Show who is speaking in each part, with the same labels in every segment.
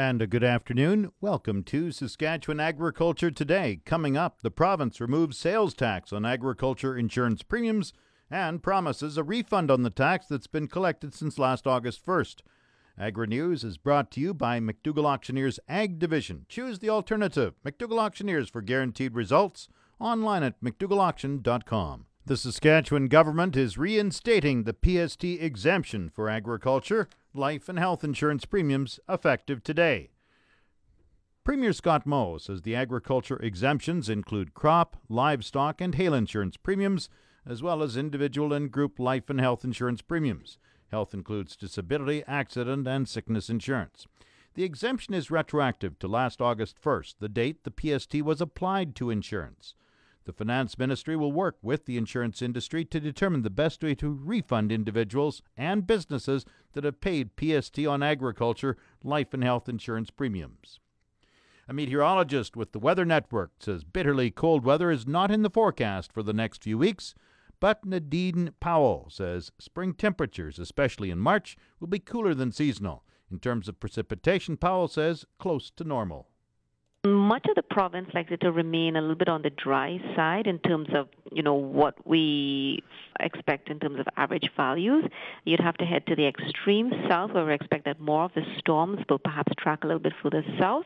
Speaker 1: And a good afternoon. Welcome to Saskatchewan Agriculture Today. Coming up, the province removes sales tax on agriculture insurance premiums and promises a refund on the tax that's been collected since last August 1st. Agri News is brought to you by McDougall Auctioneers Ag Division. Choose the alternative. McDougall Auctioneers for guaranteed results. Online at McDougallAuction.com. The Saskatchewan government is reinstating the PST exemption for agriculture, life, and health insurance premiums effective today. Premier Scott Moe says the agriculture exemptions include crop, livestock, and hail insurance premiums, as well as individual and group life and health insurance premiums. Health includes disability, accident, and sickness insurance. The exemption is retroactive to last August 1st, the date the PST was applied to insurance. The Finance Ministry will work with the insurance industry to determine the best way to refund individuals and businesses that have paid PST on agriculture, life, and health insurance premiums. A meteorologist with the Weather Network says bitterly cold weather is not in the forecast for the next few weeks, but Nadine Powell says spring temperatures, especially in March, will be cooler than seasonal. In terms of precipitation, Powell says close to normal.
Speaker 2: Much of the province likely to remain a little bit on the dry side in terms of, you know, what we expect in terms of average values. You'd have to head to the extreme south where we expect that more of the storms will perhaps track a little bit further south.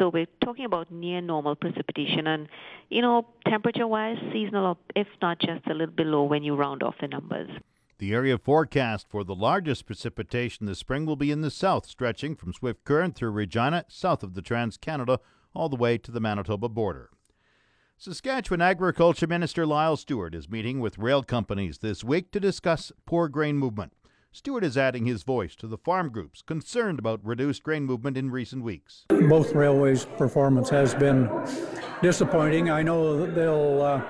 Speaker 2: So we're talking about near normal precipitation and, you know, temperature wise, seasonal, if not just a little below when you round off the numbers.
Speaker 1: The area forecast for the largest precipitation this spring will be in the south, stretching from Swift Current through Regina, south of the Trans Canada all the way to the Manitoba border. Saskatchewan Agriculture Minister Lyle Stewart is meeting with rail companies this week to discuss poor grain movement. Stewart is adding his voice to the farm groups concerned about reduced grain movement in recent weeks.
Speaker 3: Both railways' performance has been disappointing. I know they'll uh,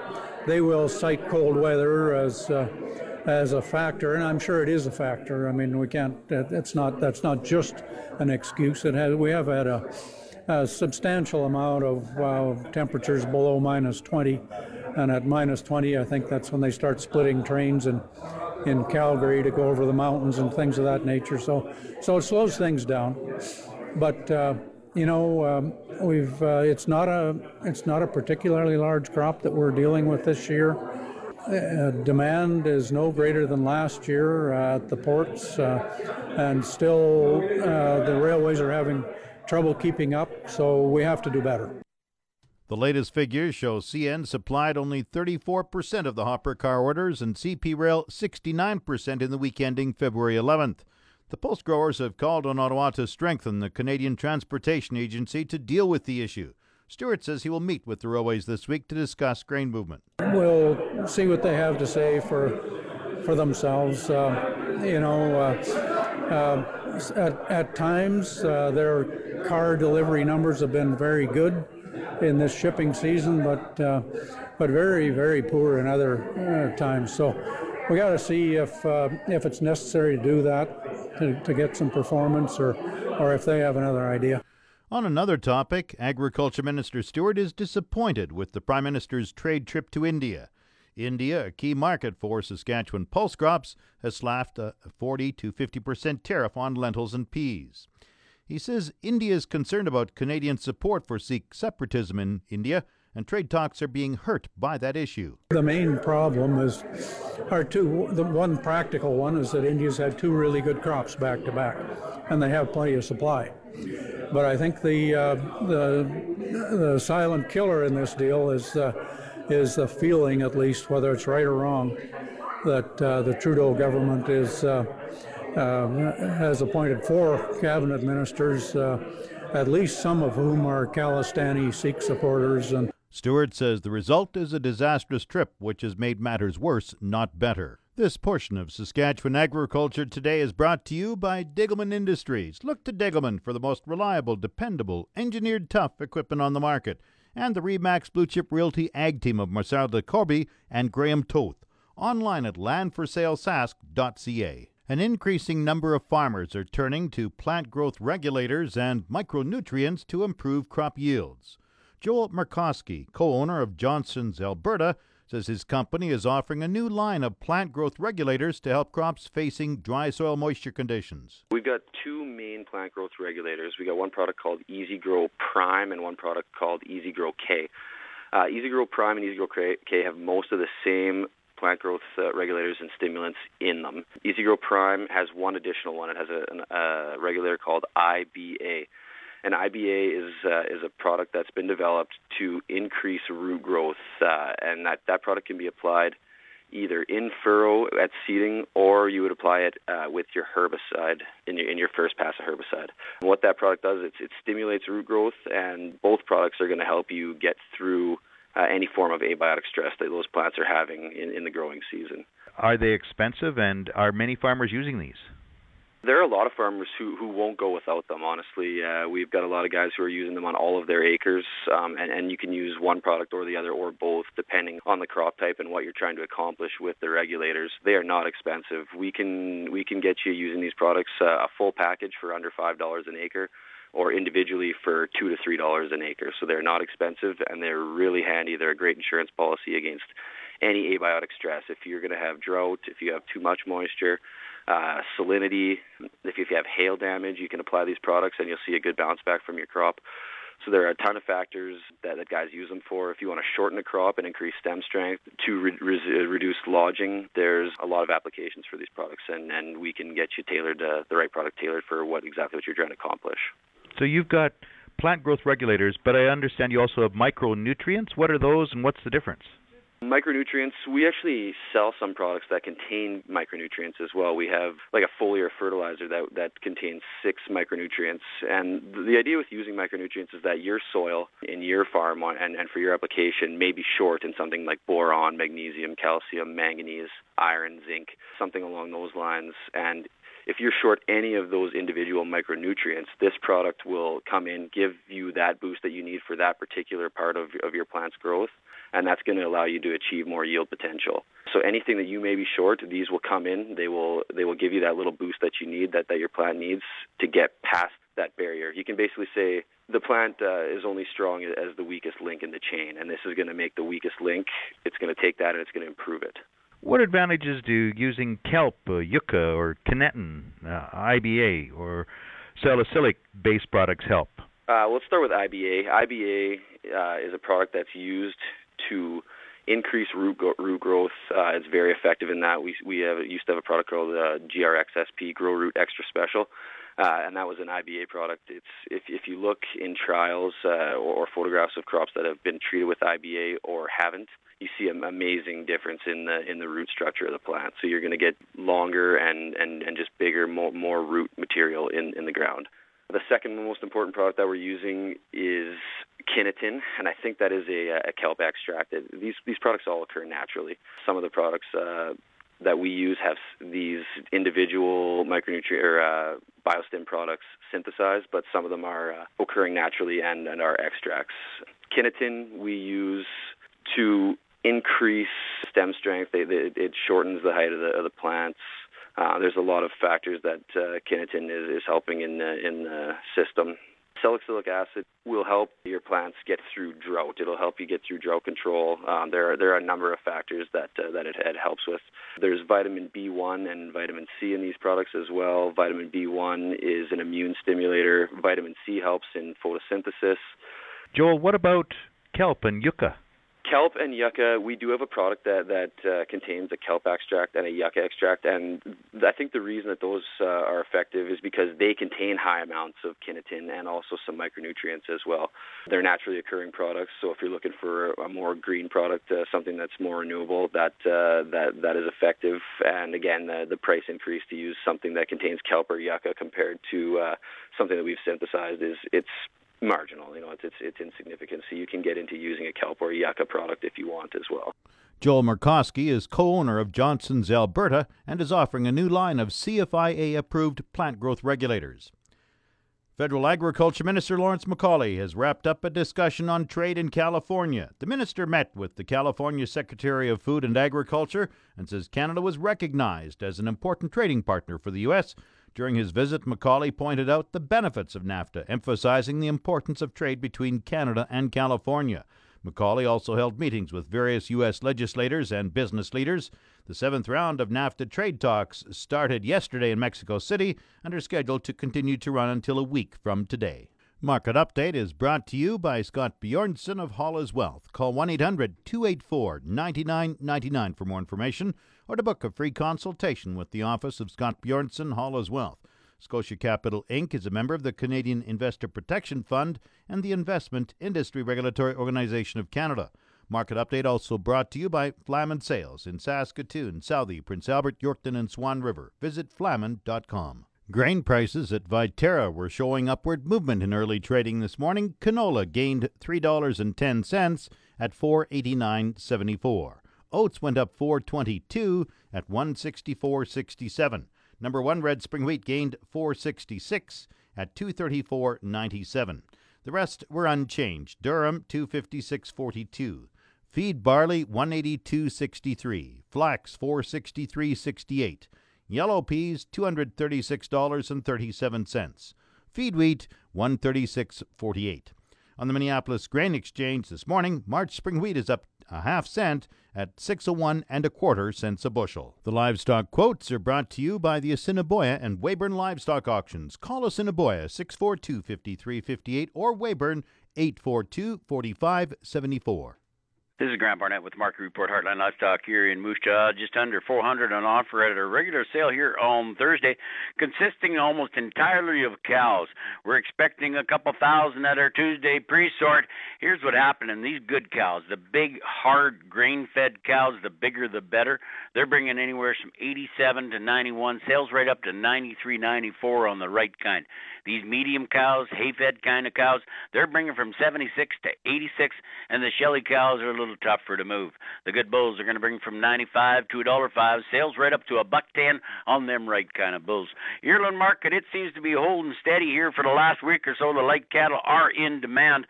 Speaker 3: they will cite cold weather as uh, as a factor, and I'm sure it is a factor. I mean, we can't. It's not. That's not just an excuse. It has. We have had a a substantial amount of uh, temperatures below minus 20. And at minus 20, I think that's when they start splitting trains in, in Calgary to go over the mountains and things of that nature. So, so it slows things down. But uh, you know, um, we've uh, it's not a it's not a particularly large crop that we're dealing with this year. Uh, demand is no greater than last year at the ports, uh, and still uh, the railways are having trouble keeping up, so we have to do better.
Speaker 1: The latest figures show CN supplied only 34% of the hopper car orders and CP Rail 69% in the week ending February 11th. The pulse growers have called on Ottawa to strengthen the Canadian Transportation Agency to deal with the issue. Stewart says he will meet with the railways this week to discuss grain movement.
Speaker 3: We'll see what they have to say for for themselves. Uh, you know, uh, uh, at, at times uh, their car delivery numbers have been very good in this shipping season, but uh, but very very poor in other uh, times. So we got to see if if it's necessary to do that to, to get some performance, or or if they have another idea.
Speaker 1: On another topic, Agriculture Minister Stewart is disappointed with the Prime Minister's trade trip to India. India, a key market for Saskatchewan pulse crops, has slapped a 40 to 50 percent tariff on lentils and peas. He says India is concerned about Canadian support for Sikh separatism in India, and trade talks are being hurt by that issue.
Speaker 3: The main problem is our two. The one practical one is that India's had two really good crops back to back, and they have plenty of supply. But I think the uh, the the silent killer in this deal is. Uh, is the feeling, at least, whether it's right or wrong, that uh, the Trudeau government is uh, uh, has appointed four cabinet ministers, uh, at least some of whom are Khalistani Sikh supporters. And
Speaker 1: Stewart says the result is a disastrous trip, which has made matters worse, not better. This portion of Saskatchewan Agriculture Today is brought to you by Degelman Industries. Look to Degelman for the most reliable, dependable, engineered tough equipment on the market and the Remax Blue Chip Realty Ag Team of Marcel de Corby and Graham Toth. Online at landforsalesask.ca. An increasing number of farmers are turning to plant growth regulators and micronutrients to improve crop yields. Joel Murkowski, co owner of Johnson's Alberta, says his company is offering a new line of plant growth regulators to help crops facing dry soil moisture conditions.
Speaker 4: We've got two main plant growth regulators. We've got one product called Easy Grow Prime and one product called Easy Grow K. Uh, Easy Grow Prime and Easy Grow K have most of the same plant growth uh, regulators and stimulants in them. Easy Grow Prime has one additional one. It has a, a regulator called IBA. And IBA is uh, is a product that's been developed to increase root growth, uh, and that that product can be applied either in furrow at seeding or you would apply it uh, with your herbicide in your in your first pass of herbicide. And what that product does, it's, it stimulates root growth, and both products are going to help you get through uh, any form of abiotic stress that those plants are having in, in the growing season.
Speaker 5: Are they expensive, and are many farmers using these?
Speaker 4: There are a lot of farmers who, who won't go without them, honestly. Uh, we've got a lot of guys who are using them on all of their acres, um, and, and you can use one product or the other or both, depending on the crop type and what you're trying to accomplish with the regulators. They are not expensive. We can we can get you using these products uh, a full package for under five dollars an acre or individually for two to three dollars an acre. So they're not expensive and they're really handy. They're a great insurance policy against any abiotic stress. If you're going to have drought, if you have too much moisture, uh, salinity. If you have hail damage, you can apply these products and you'll see a good bounce back from your crop. So there are a ton of factors that, that guys use them for. If you want to shorten a crop and increase stem strength to re- re- reduce lodging, there's a lot of applications for these products, and, and we can get you tailored uh, the right product tailored for what exactly what you're trying to accomplish.
Speaker 5: So you've got plant growth regulators, but I understand you also have micronutrients. What are those, and what's the difference?
Speaker 4: Micronutrients, we actually sell some products that contain micronutrients as well. We have like a foliar fertilizer that, that contains six micronutrients. And the idea with using micronutrients is that your soil in your farm and, and for your application may be short in something like boron, magnesium, calcium, manganese, iron, zinc, something along those lines. And if you're short any of those individual micronutrients, this product will come in, give you that boost that you need for that particular part of, of your plant's growth, and that's going to allow you to achieve more yield potential. So anything that you may be short, these will come in. They will they will give you that little boost that you need, that, that your plant needs to get past that barrier. You can basically say the plant uh, is only strong as the weakest link in the chain, and this is going to make the weakest link. It's going to take that and it's going to improve it.
Speaker 5: What advantages do using kelp, uh, yucca, or kinetin, uh, IBA, or salicylic based products help?
Speaker 4: Uh, let's start with IBA. IBA uh, is a product that's used to increase root, go- root growth. Uh, it's very effective in that. We we have, used to have a product called GRXSP Grow Root Extra Special. Uh, and that was an IBA product. It's if if you look in trials uh, or, photographs of crops that have been treated with IBA or haven't, you see an amazing difference in the in the root structure of the plant. So you're going to get longer and, and, and just bigger, more, more root material in, in the ground. The second most important product that we're using is kinetin, and I think that is a, a kelp extract. These these products all occur naturally. Some of the products uh, that we use have these individual micronutrient or uh, biostim products synthesized, but some of them are uh, occurring naturally and, and are extracts. Kinetin we use to increase stem strength. They, they, it shortens the height of the, of the plants. Uh, there's a lot of factors that uh, kinetin is, is helping in the, in the system. Salicylic acid will help your plants get through drought. It'll help you get through drought control. Um, there, are, there are a number of factors that uh, that it, it helps with. There's vitamin B1 and vitamin C in these products as well. Vitamin B1 is an immune stimulator. Vitamin C helps in photosynthesis.
Speaker 5: Joel, what about kelp and yucca?
Speaker 4: Kelp and yucca, we do have a product that that uh, contains a kelp extract and a yucca extract, and I think the reason that those uh, are effective is because they contain high amounts of kinetin and also some micronutrients as well. They're naturally occurring products, so if you're looking for a more green product, uh, something that's more renewable, that uh, that that is effective. And again, the, the price increase to use something that contains kelp or yucca compared to uh, something that we've synthesized is it's marginal. You know, it's, it's it's insignificant. So you can get into using a kelp or a yucca product if you want as well.
Speaker 1: Joel Murkowski is co-owner of Johnson's Alberta and is offering a new line of CFIA-approved plant growth regulators. Federal Agriculture Minister Lawrence MacAulay has wrapped up a discussion on trade in California. The minister met with the California Secretary of Food and Agriculture and says Canada was recognized as an important trading partner for the U.S. During his visit, MacAulay pointed out the benefits of NAFTA, emphasizing the importance of trade between Canada and California. MacAulay also held meetings with various U.S. legislators and business leaders. The seventh round of NAFTA trade talks started yesterday in Mexico City and are scheduled to continue to run until a week from today. Market Update is brought to you by Scott Bjornson of Hall's Wealth. Call 1 800 284 9999 for more information or to book a free consultation with the office of Scott Bjornson, Hall's Wealth. Scotia Capital Inc. is a member of the Canadian Investor Protection Fund and the Investment Industry Regulatory Organization of Canada. Market update also brought to you by Flaman Sales in Saskatoon, Southey, Prince Albert, Yorkton, and Swan River. Visit flaman.com. Grain prices at Viterra were showing upward movement in early trading this morning. Canola gained $3.10 at 489.74. Oats went up 422 at 164.67. Number 1 red spring wheat gained 466 at 234.97. The rest were unchanged. Durum 256.42. Feed barley 182.63. Flax 463.68. Yellow peas $236.37. Feed wheat 136.48. On the Minneapolis Grain Exchange this morning, March spring wheat is up a half cent at 601 and a quarter cents a bushel. The livestock quotes are brought to you by the Assiniboia and Weyburn Livestock Auctions. Call Assiniboia 642 5358 or Weyburn 842 4574.
Speaker 6: This is Grant Barnett with Market Report Heartland Livestock here in Moose Jaw. Just under 400 on offer at a regular sale here on Thursday, consisting almost entirely of cows. We're expecting a couple thousand at our Tuesday pre-sort. Here's what happened in these good cows. The big, hard, grain-fed cows, the bigger the better. They're bringing anywhere from 87 to 91, sales right up to 93, 94 on the right kind. These medium cows, hay-fed kind of cows, they're bringing from 76 to 86, and the Shelly cows are a little tougher to move. The good bulls are going to bring from 95 to a dollar five, sales right up to a buck ten on them right kind of bulls. Yearling market, it seems to be holding steady here for the last week or so. The light cattle are in demand.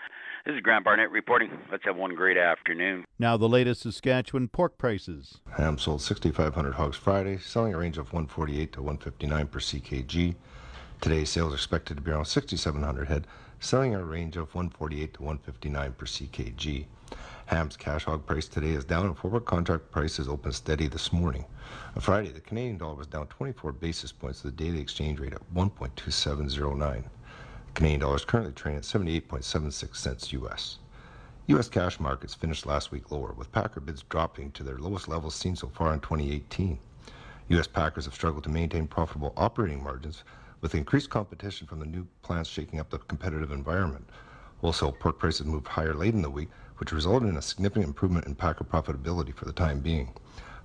Speaker 6: This is Grant Barnett reporting. Let's have one great afternoon.
Speaker 1: Now the latest Saskatchewan pork prices.
Speaker 7: Ham sold 6,500 hogs Friday, selling a range of 148 to 159 per ckg. Today's sales are expected to be around 6,700 head, selling a range of 148 to 159 per ckg. Ham's cash hog price today is down, and forward contract prices opened steady this morning. On Friday, the Canadian dollar was down 24 basis points to the daily exchange rate at 1.2709. The Canadian dollar is currently trading at 78.76 cents US. U.S. cash markets finished last week lower, with Packer bids dropping to their lowest levels seen so far in 2018. U.S. packers have struggled to maintain profitable operating margins with increased competition from the new plants shaking up the competitive environment. Wholesale pork prices moved higher late in the week, which resulted in a significant improvement in packer profitability for the time being.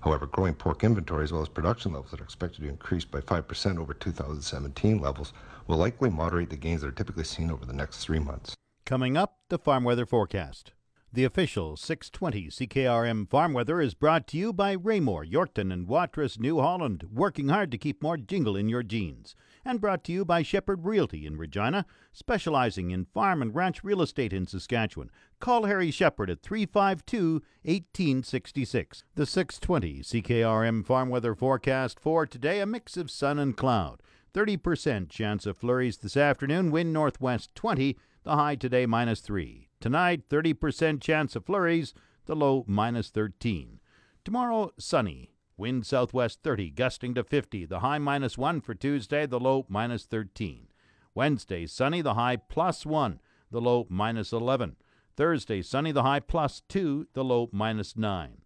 Speaker 7: However, growing pork inventory as well as production levels that are expected to increase by 5% over 2017 levels will likely moderate the gains that are typically seen over the next three months.
Speaker 1: Coming up, the farm weather forecast. The official 620 CKRM farm weather is brought to you by Raymore, Yorkton, and Watrous, New Holland, working hard to keep more jingle in your jeans. And brought to you by Shepherd Realty in Regina, specializing in farm and ranch real estate in Saskatchewan. Call Harry Shepherd at 352 1866. The 620 CKRM farm weather forecast for today a mix of sun and cloud. 30% chance of flurries this afternoon, wind northwest 20, the high today minus 3. Tonight, 30% chance of flurries, the low minus 13. Tomorrow, sunny. Wind southwest 30, gusting to 50, the high minus 1 for Tuesday, the low minus 13. Wednesday, sunny, the high plus 1, the low minus 11. Thursday, sunny, the high plus 2, the low minus 9.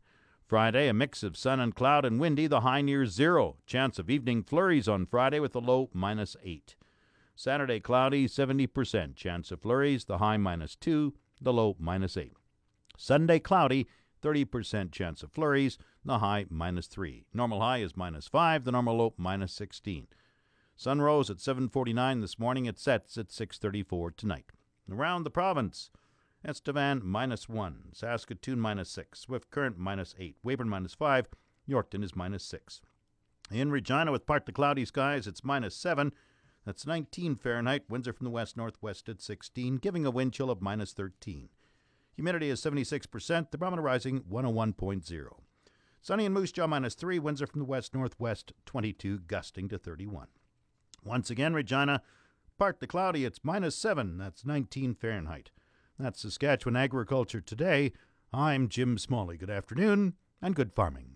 Speaker 1: Friday, a mix of sun and cloud and windy, the high near 0. Chance of evening flurries on Friday with the low minus 8. Saturday, cloudy, 70%. Chance of flurries, the high minus 2, the low minus 8. Sunday, cloudy, 30% chance of flurries, the high minus 3. Normal high is minus 5, the normal low minus 16. Sun rose at 7:49 this morning. It sets at 6:34 tonight. Around the province, Estevan minus 1, Saskatoon minus 6, Swift Current minus 8, Weyburn minus 5, Yorkton is minus 6. In Regina with partly cloudy skies, it's minus 7. That's 19 Fahrenheit. Winds are from the west northwest at 16, giving a wind chill of minus 13. Humidity is 76%. The barometer rising 101.0. Sunny in Moose Jaw minus 3. Winds are from the west northwest 22, gusting to 31. Once again, Regina, partly cloudy. It's minus 7. That's 19 Fahrenheit. That's Saskatchewan Agriculture Today. I'm Jim Smalley. Good afternoon and good farming.